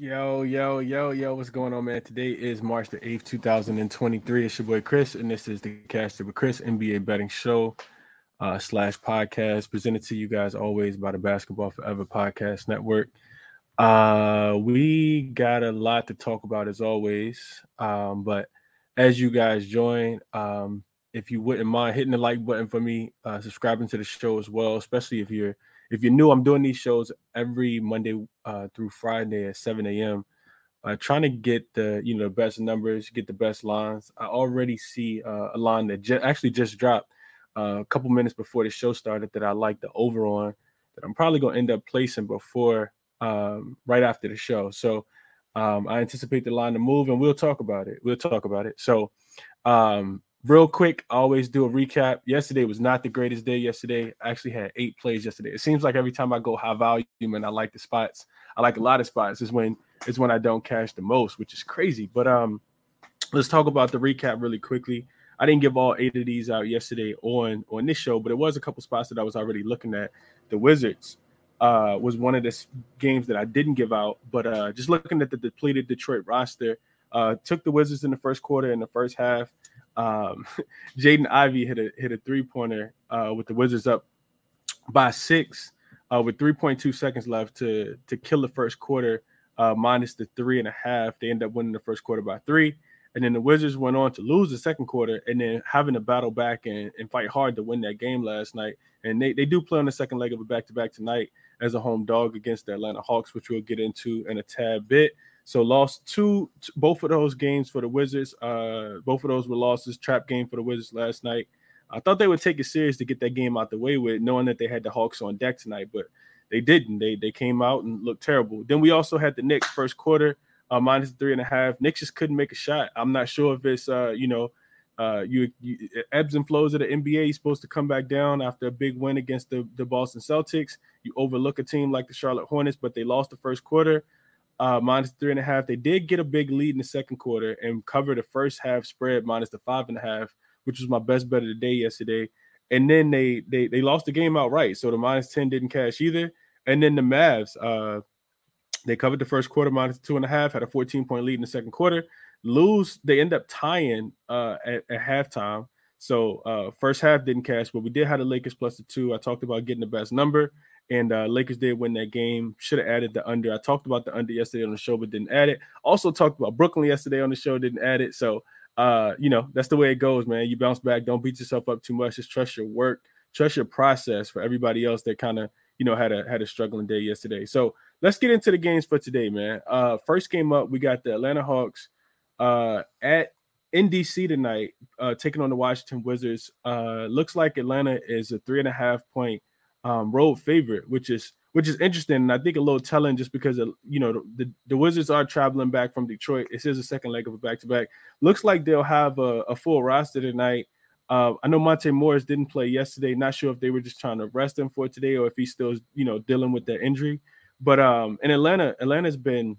Yo, yo, yo, yo, what's going on, man? Today is March the 8th, 2023. It's your boy Chris, and this is the Cash with Chris NBA betting show uh, slash podcast presented to you guys always by the Basketball Forever Podcast Network. Uh, we got a lot to talk about as always. Um, but as you guys join, um, if you wouldn't mind hitting the like button for me, uh, subscribing to the show as well, especially if you're if you're new, I'm doing these shows every Monday uh, through Friday at 7 a.m. Uh, trying to get the you know the best numbers, get the best lines. I already see uh, a line that ju- actually just dropped uh, a couple minutes before the show started that I like the over on that I'm probably gonna end up placing before um, right after the show. So um, I anticipate the line to move, and we'll talk about it. We'll talk about it. So um, real quick, I always do a recap. Yesterday was not the greatest day. Yesterday, I actually had eight plays yesterday. It seems like every time I go high volume and I like the spots, I like a lot of spots, is when is when I don't cash the most, which is crazy. But um, let's talk about the recap really quickly. I didn't give all eight of these out yesterday on on this show, but it was a couple spots that I was already looking at. The Wizards uh, was one of the games that I didn't give out, but uh, just looking at the depleted Detroit roster, uh, took the Wizards in the first quarter in the first half. Um, Jaden Ivey hit a hit a three pointer uh, with the Wizards up by six uh, with 3.2 seconds left to to kill the first quarter uh, minus the three and a half. They end up winning the first quarter by three. And then the Wizards went on to lose the second quarter and then having to battle back and, and fight hard to win that game last night. And they, they do play on the second leg of a back to back tonight as a home dog against the Atlanta Hawks, which we'll get into in a tad bit. So lost two, both of those games for the Wizards. Uh, both of those were losses. Trap game for the Wizards last night. I thought they would take it serious to get that game out the way with, knowing that they had the Hawks on deck tonight, but they didn't. They they came out and looked terrible. Then we also had the Knicks first quarter uh, minus three and a half. Knicks just couldn't make a shot. I'm not sure if it's uh, you know uh, you, you, ebbs and flows of the NBA. You're supposed to come back down after a big win against the, the Boston Celtics. You overlook a team like the Charlotte Hornets, but they lost the first quarter uh, minus three and a half. They did get a big lead in the second quarter and cover the first half spread minus the five and a half, which was my best bet of the day yesterday. And then they they they lost the game outright, so the minus ten didn't cash either. And then the Mavs, uh, they covered the first quarter minus two and a half, had a 14 point lead in the second quarter. Lose, they end up tying uh, at, at halftime. So uh, first half didn't cash, but we did have the Lakers plus the two. I talked about getting the best number, and uh, Lakers did win that game. Should have added the under. I talked about the under yesterday on the show, but didn't add it. Also talked about Brooklyn yesterday on the show, didn't add it. So uh, you know that's the way it goes, man. You bounce back. Don't beat yourself up too much. Just trust your work, trust your process. For everybody else that kind of you know had a had a struggling day yesterday. So let's get into the games for today, man. Uh, first game up, we got the Atlanta Hawks uh, at in DC tonight, uh, taking on the Washington Wizards. Uh, looks like Atlanta is a three and a half point um, road favorite, which is which is interesting and I think a little telling just because you know the, the Wizards are traveling back from Detroit. This is a second leg of a back to back. Looks like they'll have a, a full roster tonight. Uh, I know Monte Morris didn't play yesterday. Not sure if they were just trying to rest him for today or if he's still you know dealing with that injury. But um, in Atlanta, Atlanta's been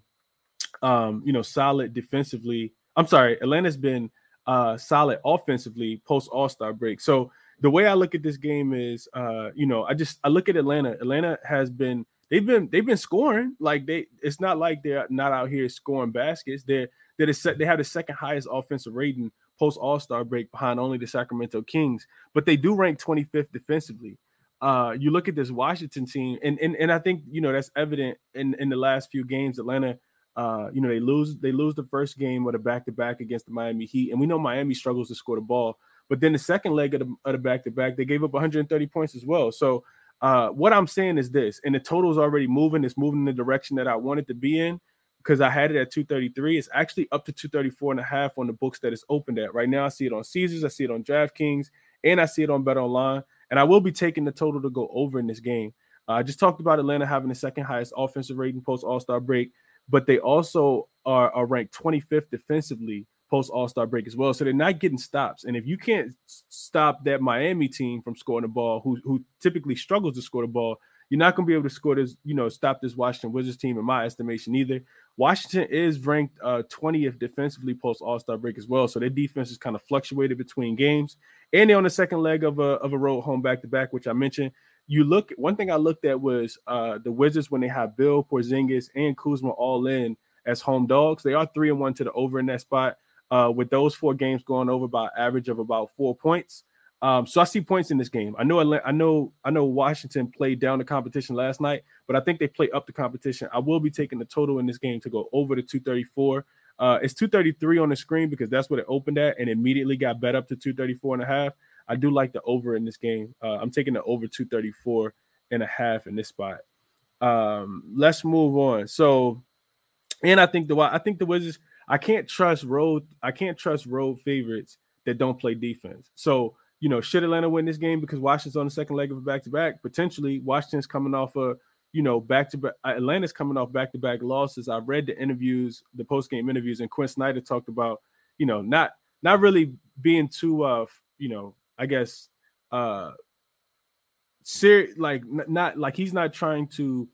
um, you know solid defensively. I'm sorry, Atlanta's been uh, solid offensively post All Star break. So the way I look at this game is, uh, you know, I just I look at Atlanta. Atlanta has been they've been they've been scoring like they. It's not like they're not out here scoring baskets. They're they're the set, they have the second highest offensive rating post All Star break behind only the Sacramento Kings, but they do rank 25th defensively. Uh, you look at this Washington team, and and and I think you know that's evident in in the last few games. Atlanta uh, you know, they lose they lose the first game with a back to back against the Miami Heat, and we know Miami struggles to score the ball. But then the second leg of the back to back, they gave up 130 points as well. So uh, what I'm saying is this, and the total is already moving. It's moving in the direction that I wanted to be in because I had it at 233. It's actually up to 234 and a half on the books that it's opened at. Right now, I see it on Caesars, I see it on DraftKings, and I see it on Bet Online. And I will be taking the total to go over in this game. Uh, I just talked about Atlanta having the second highest offensive rating post All Star break, but they also are, are ranked 25th defensively post All Star break as well. So they're not getting stops. And if you can't stop that Miami team from scoring the ball, who who typically struggles to score the ball, you're not going to be able to score this, you know, stop this Washington Wizards team, in my estimation, either. Washington is ranked uh, 20th defensively post All Star break as well. So their defense is kind of fluctuated between games. And they're on the second leg of a, of a road home back to back, which I mentioned. You look, one thing I looked at was uh, the Wizards when they have Beal Porzingis, and Kuzma all in as home dogs. They are three and one to the over in that spot. Uh, with those four games going over by average of about four points. Um, so I see points in this game. I know I know I know Washington played down the competition last night, but I think they play up the competition. I will be taking the total in this game to go over to 234. Uh, it's 233 on the screen because that's what it opened at and immediately got bet up to 234 and a half. I do like the over in this game. Uh, I'm taking the over 234 and a half in this spot. Um, let's move on. So, and I think the I think the Wizards. I can't trust road. I can't trust road favorites that don't play defense. So you know, should Atlanta win this game because Washington's on the second leg of a back to back? Potentially, Washington's coming off a, you know, back to back. Atlanta's coming off back to back losses. I've read the interviews, the post game interviews, and Quin Snyder talked about, you know, not not really being too, uh, you know, I guess, uh, serious, like not like he's not trying to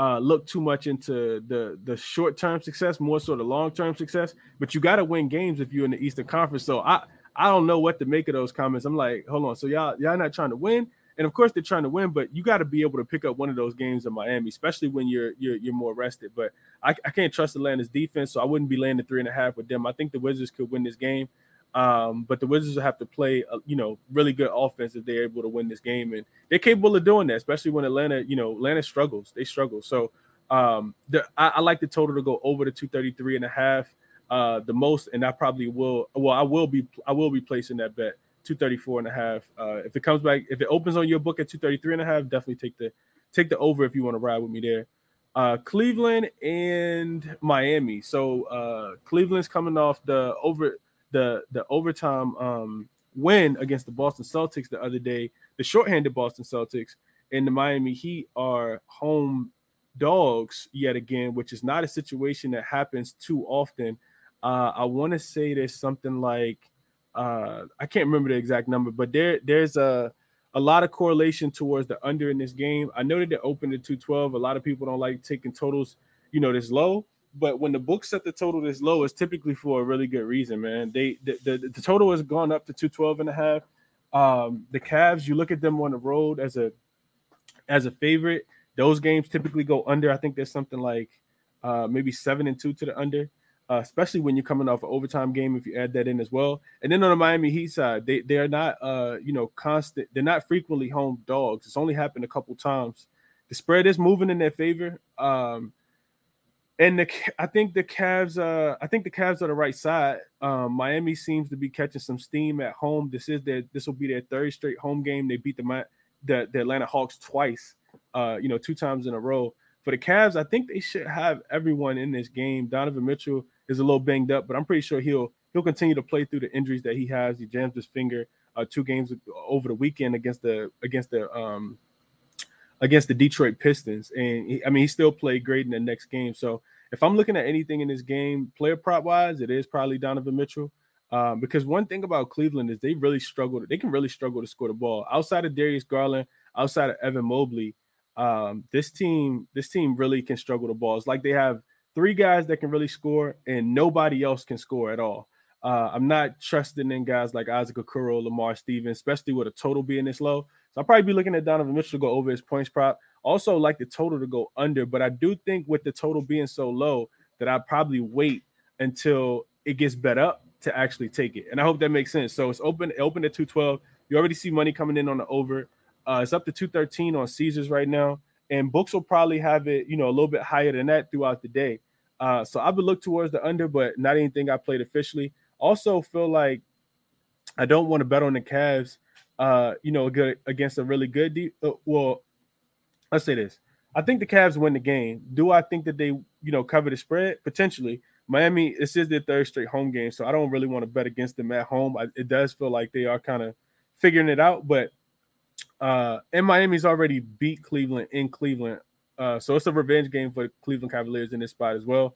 uh, look too much into the the short term success, more so the long term success. But you got to win games if you're in the Eastern Conference. So I I don't know what to make of those comments. I'm like, hold on. So y'all y'all not trying to win, and of course they're trying to win, but you got to be able to pick up one of those games in Miami, especially when you're you're you're more rested. But I, I can't trust Atlanta's defense, so I wouldn't be landing three and a half with them. I think the Wizards could win this game. Um, but the Wizards will have to play, uh, you know, really good offense if they're able to win this game, and they're capable of doing that, especially when Atlanta, you know, Atlanta struggles. They struggle. So um, the, I, I, like the total to go over to 233 and a half uh, the most, and I probably will. Well, I will be. I will be placing that bet 234 and a half. Uh, if it comes back, if it opens on your book at 233 and a half, definitely take the take the over if you want to ride with me there. Uh, Cleveland and Miami. So uh, Cleveland's coming off the over the the overtime um, win against the Boston Celtics the other day. The shorthanded Boston Celtics and the Miami Heat are home dogs yet again, which is not a situation that happens too often. Uh, I want to say there's something like uh, I can't remember the exact number, but there there's a a lot of correlation towards the under in this game. I know that they opened at 212. A lot of people don't like taking totals, you know, this low. But when the book set the total this low, it's typically for a really good reason, man. They the, the, the total has gone up to 212 and a half. Um, the Cavs, you look at them on the road as a as a favorite. Those games typically go under. I think there's something like uh, maybe seven and two to the under uh, especially when you're coming off an overtime game. If you add that in as well, and then on the Miami Heat side, they they are not uh you know constant. They're not frequently home dogs. It's only happened a couple times. The spread is moving in their favor. Um, and the I think the Cavs uh I think the Cavs are the right side. Um, Miami seems to be catching some steam at home. This is their this will be their third straight home game. They beat the the, the Atlanta Hawks twice. Uh, you know, two times in a row. For the Cavs, I think they should have everyone in this game. Donovan Mitchell is a little banged up, but I'm pretty sure he'll he'll continue to play through the injuries that he has. He jams his finger uh, two games over the weekend against the against the um against the Detroit Pistons, and he, I mean he still played great in the next game. So if I'm looking at anything in this game, player prop wise, it is probably Donovan Mitchell. Um, because one thing about Cleveland is they really struggle. They can really struggle to score the ball. Outside of Darius Garland, outside of Evan Mobley, um, this team, this team really can struggle the ball. It's like they have three guys that can really score, and nobody else can score at all. Uh, I'm not trusting in guys like Isaac Okoro, Lamar Stevens, especially with a total being this low. So I'll probably be looking at Donovan Mitchell to go over his points prop. Also, like the total to go under, but I do think with the total being so low that I'd probably wait until it gets bet up to actually take it. And I hope that makes sense. So it's open, open at 212. You already see money coming in on the over. Uh, it's up to 213 on Caesars right now and books will probably have it, you know, a little bit higher than that throughout the day. Uh, so I would look towards the under, but not anything I played officially. Also, feel like I don't want to bet on the Cavs, uh, you know, good against a really good. De- uh, well, let's say this: I think the Cavs win the game. Do I think that they, you know, cover the spread potentially? Miami, this is their third straight home game, so I don't really want to bet against them at home. I, it does feel like they are kind of figuring it out, but uh, and Miami's already beat Cleveland in Cleveland. Uh, so it's a revenge game for the Cleveland Cavaliers in this spot as well.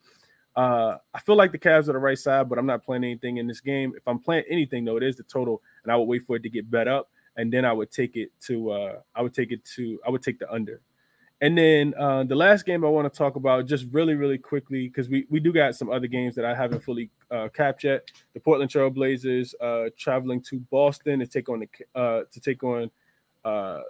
Uh, I feel like the Cavs are the right side, but I'm not playing anything in this game. If I'm playing anything, though, it is the total, and I would wait for it to get bet up, and then I would take it to uh, I would take it to I would take the under. And then uh, the last game I want to talk about just really, really quickly because we, we do got some other games that I haven't fully uh, capped yet. The Portland Trail Blazers uh, traveling to Boston to take on the uh, to take on uh,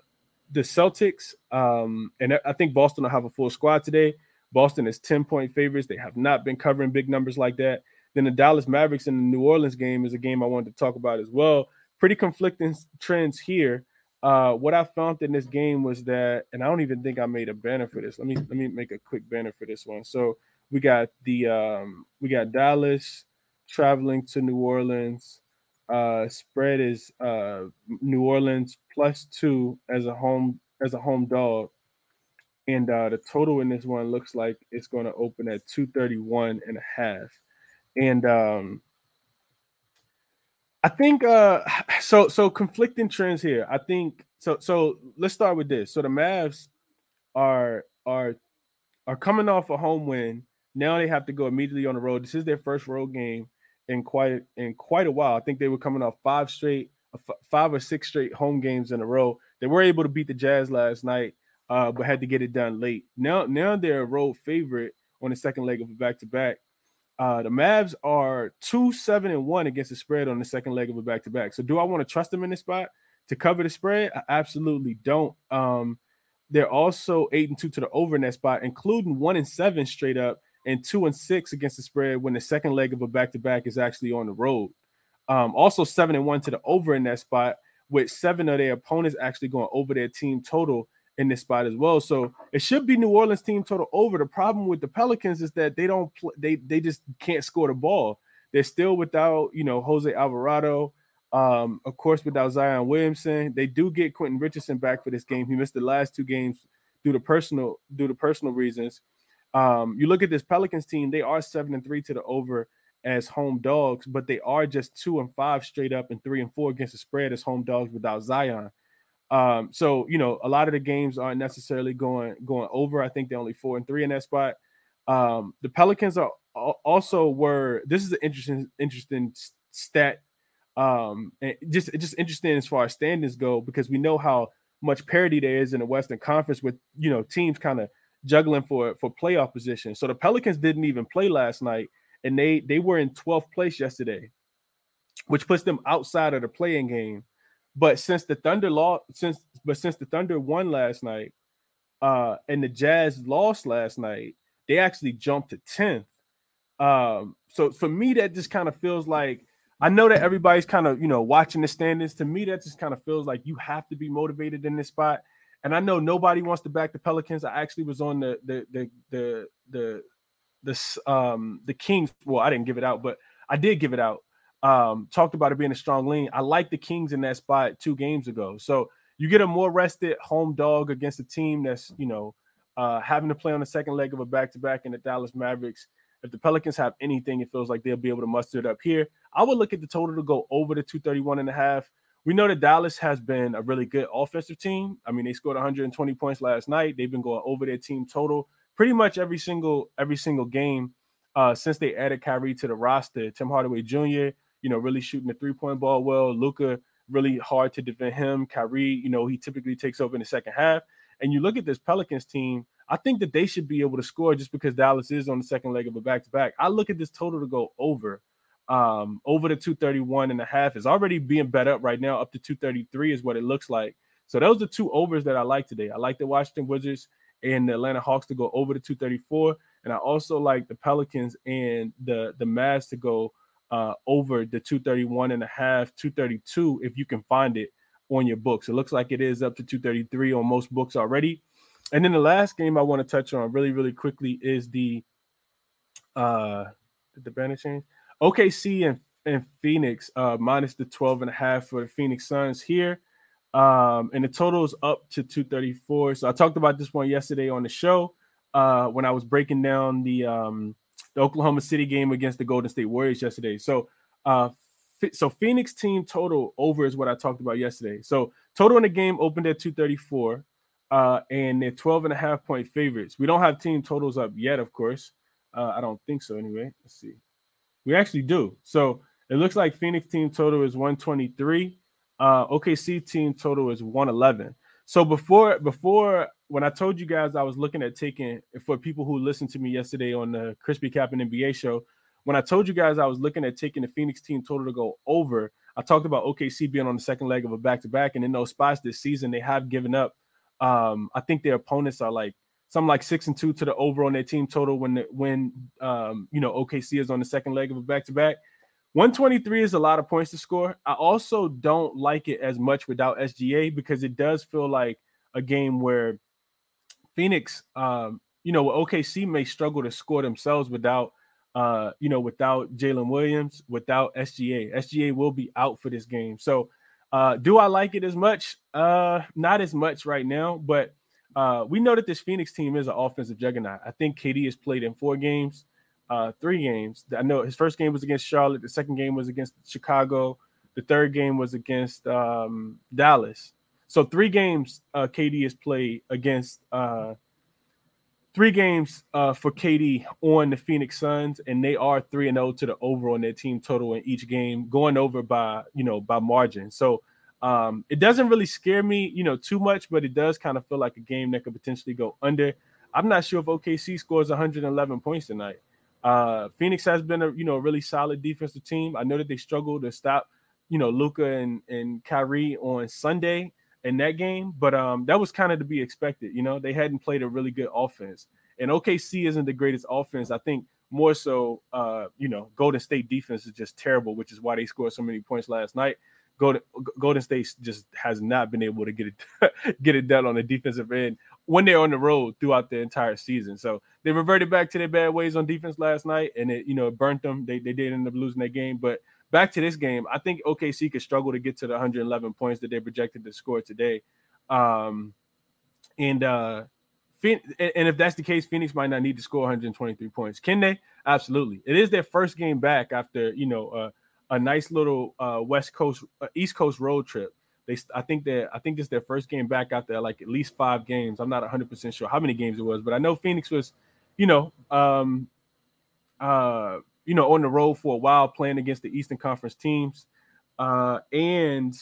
the Celtics, um, and I think Boston will have a full squad today. Boston is 10 point favorites. They have not been covering big numbers like that. Then the Dallas Mavericks and the New Orleans game is a game I wanted to talk about as well. Pretty conflicting trends here. Uh, what I found in this game was that, and I don't even think I made a banner for this. Let me let me make a quick banner for this one. So we got the um, we got Dallas traveling to New Orleans. Uh, spread is uh, New Orleans plus two as a home as a home dog, and uh, the total in this one looks like it's going to open at 231 and a half. And um, I think uh so so conflicting trends here. I think so so let's start with this. So the Mavs are are are coming off a home win. Now they have to go immediately on the road. This is their first road game in quite in quite a while. I think they were coming off five straight five or six straight home games in a row. They were able to beat the Jazz last night, uh, but had to get it done late. Now now they're a road favorite on the second leg of a back to back. Uh, the Mavs are two seven and one against the spread on the second leg of a back to back. So, do I want to trust them in this spot to cover the spread? I absolutely don't. Um, they're also eight and two to the over in that spot, including one and seven straight up and two and six against the spread when the second leg of a back to back is actually on the road. Um, also seven and one to the over in that spot, with seven of their opponents actually going over their team total in this spot as well. So it should be New Orleans team total over. The problem with the Pelicans is that they don't play, they they just can't score the ball. They're still without, you know, Jose Alvarado. Um, of course, without Zion Williamson. They do get Quentin Richardson back for this game. He missed the last two games due to personal due to personal reasons. Um, you look at this Pelicans team, they are seven and three to the over as home dogs, but they are just two and five straight up and three and four against the spread as home dogs without Zion. Um, so you know, a lot of the games aren't necessarily going going over. I think they're only four and three in that spot. Um, the Pelicans are also were. This is an interesting interesting stat. Um, and just just interesting as far as standings go because we know how much parity there is in the Western Conference with you know teams kind of juggling for for playoff position. So the Pelicans didn't even play last night, and they they were in 12th place yesterday, which puts them outside of the play-in game. But since the Thunder lost, since but since the Thunder won last night, uh, and the Jazz lost last night, they actually jumped to 10th. Um, so for me, that just kind of feels like I know that everybody's kind of you know watching the standings. To me, that just kind of feels like you have to be motivated in this spot. And I know nobody wants to back the Pelicans. I actually was on the the the the the the um the Kings. Well, I didn't give it out, but I did give it out um, talked about it being a strong lean. I like the Kings in that spot two games ago. So you get a more rested home dog against a team that's, you know, uh, having to play on the second leg of a back to back in the Dallas Mavericks. If the Pelicans have anything, it feels like they'll be able to muster it up here. I would look at the total to go over the 231 and a half. We know that Dallas has been a really good offensive team. I mean, they scored 120 points last night. They've been going over their team total pretty much every single every single game uh, since they added Kyrie to the roster. Tim Hardaway Jr you know, really shooting the three point ball well. Luka really hard to defend him. Kyrie, you know, he typically takes over in the second half. And you look at this Pelicans team, I think that they should be able to score just because Dallas is on the second leg of a back to back. I look at this total to go over. Um, over the 231 and a half is already being bet up right now, up to 233 is what it looks like. So those are two overs that I like today. I like the Washington Wizards and the Atlanta Hawks to go over the 234. And I also like the Pelicans and the the Mavs to go uh, over the 231 and a half, 232 if you can find it on your books. It looks like it is up to 233 on most books already. And then the last game I want to touch on really, really quickly is the uh the banner change. OKC and, and Phoenix uh minus the 12 and a half for the Phoenix Suns here. Um, and the total is up to 234. So I talked about this one yesterday on the show uh when I was breaking down the um the Oklahoma City game against the Golden State Warriors yesterday. So, uh, so Phoenix team total over is what I talked about yesterday. So total in the game opened at 234, uh, and they're 12 and a half point favorites. We don't have team totals up yet, of course. Uh, I don't think so anyway. Let's see. We actually do. So it looks like Phoenix team total is 123. Uh, OKC team total is 111. So before before when I told you guys I was looking at taking for people who listened to me yesterday on the Crispy Cap and NBA show, when I told you guys I was looking at taking the Phoenix team total to go over, I talked about OKC being on the second leg of a back to back, and in those spots this season they have given up. Um, I think their opponents are like something like six and two to the over on their team total when the, when um, you know OKC is on the second leg of a back to back. 123 is a lot of points to score. I also don't like it as much without SGA because it does feel like a game where Phoenix, um, you know, OKC may struggle to score themselves without, uh, you know, without Jalen Williams, without SGA. SGA will be out for this game. So, uh, do I like it as much? Uh, not as much right now, but uh, we know that this Phoenix team is an offensive juggernaut. I think KD has played in four games uh, three games. I know his first game was against Charlotte. The second game was against Chicago. The third game was against um, Dallas. So three games uh, KD has played against uh, three games uh, for KD on the Phoenix Suns, and they are three and zero oh to the over on their team total in each game, going over by you know by margin. So um, it doesn't really scare me, you know, too much, but it does kind of feel like a game that could potentially go under. I'm not sure if OKC scores 111 points tonight. Uh, Phoenix has been a you know really solid defensive team. I know that they struggled to stop you know Luka and and Kyrie on Sunday in that game, but um, that was kind of to be expected. You know they hadn't played a really good offense, and OKC isn't the greatest offense. I think more so, uh, you know, Golden State defense is just terrible, which is why they scored so many points last night. Golden Golden State just has not been able to get it get it done on the defensive end when they're on the road throughout the entire season. So they reverted back to their bad ways on defense last night, and it you know it burnt them. They they did end up losing that game, but back to this game, I think OKC could struggle to get to the 111 points that they projected to score today. Um, and uh, and if that's the case, Phoenix might not need to score 123 points. Can they? Absolutely. It is their first game back after you know uh, a nice little uh, West Coast, uh, East Coast road trip. They, I think that I think this is their first game back after like at least five games. I'm not 100 percent sure how many games it was, but I know Phoenix was, you know, um, uh, you know, on the road for a while playing against the Eastern Conference teams, uh, and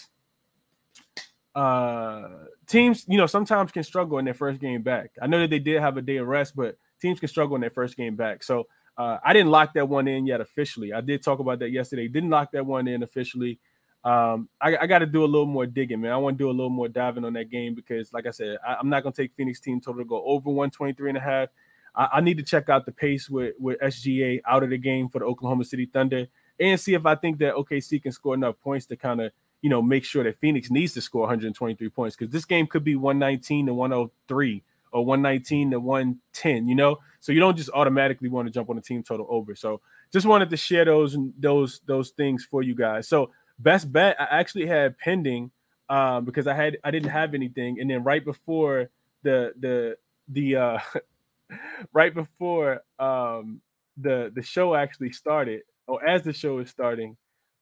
uh, teams, you know, sometimes can struggle in their first game back. I know that they did have a day of rest, but teams can struggle in their first game back. So uh, I didn't lock that one in yet officially. I did talk about that yesterday. Didn't lock that one in officially. Um, I, I got to do a little more digging, man. I want to do a little more diving on that game because, like I said, I, am not going to take Phoenix team total to go over 123 and a half. I, I need to check out the pace with, with SGA out of the game for the Oklahoma City Thunder and see if I think that OKC can score enough points to kind of, you know, make sure that Phoenix needs to score 123 points because this game could be 119 to 103 or 119 to 110, you know? So you don't just automatically want to jump on the team total over. So just wanted to share those those those things for you guys. So best bet I actually had pending um, because I had I didn't have anything, and then right before the the the uh, right before um, the the show actually started, or as the show is starting,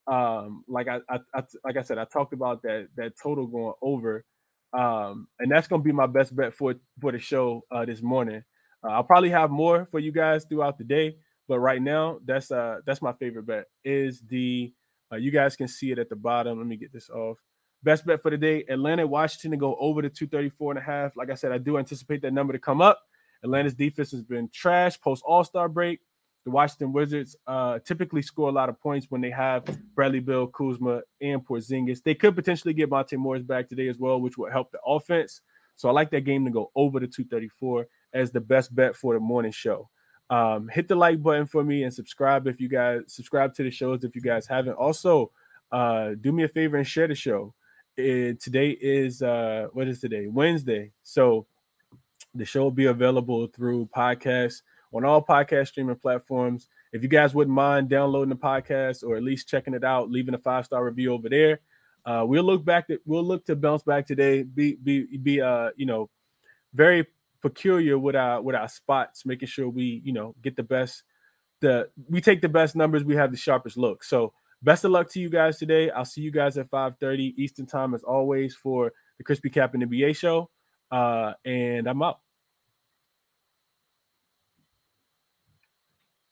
um, like I, I, I like I said, I talked about that that total going over, um, and that's gonna be my best bet for for the show uh, this morning. Uh, I'll probably have more for you guys throughout the day, but right now that's uh that's my favorite bet is the uh, you guys can see it at the bottom. Let me get this off. Best bet for the day Atlanta, Washington to go over the 234 and a half. Like I said, I do anticipate that number to come up. Atlanta's defense has been trash post All Star break. The Washington Wizards uh, typically score a lot of points when they have Bradley Beal, Kuzma, and Porzingis. They could potentially get Monte Morris back today as well, which will help the offense. So I like that game to go over the 234 as the best bet for the morning show. Um, hit the like button for me and subscribe if you guys subscribe to the shows if you guys haven't. Also, uh, do me a favor and share the show. It, today is uh, what is today? Wednesday. So the show will be available through podcasts on all podcast streaming platforms. If you guys wouldn't mind downloading the podcast or at least checking it out, leaving a five star review over there. Uh, we'll look back. To, we'll look to bounce back today. Be be be uh you know very peculiar with our with our spots, making sure we you know get the best. The we take the best numbers. We have the sharpest look. So best of luck to you guys today. I'll see you guys at 5:30 Eastern time as always for the Crispy Cap and NBA show. Uh, and I'm out.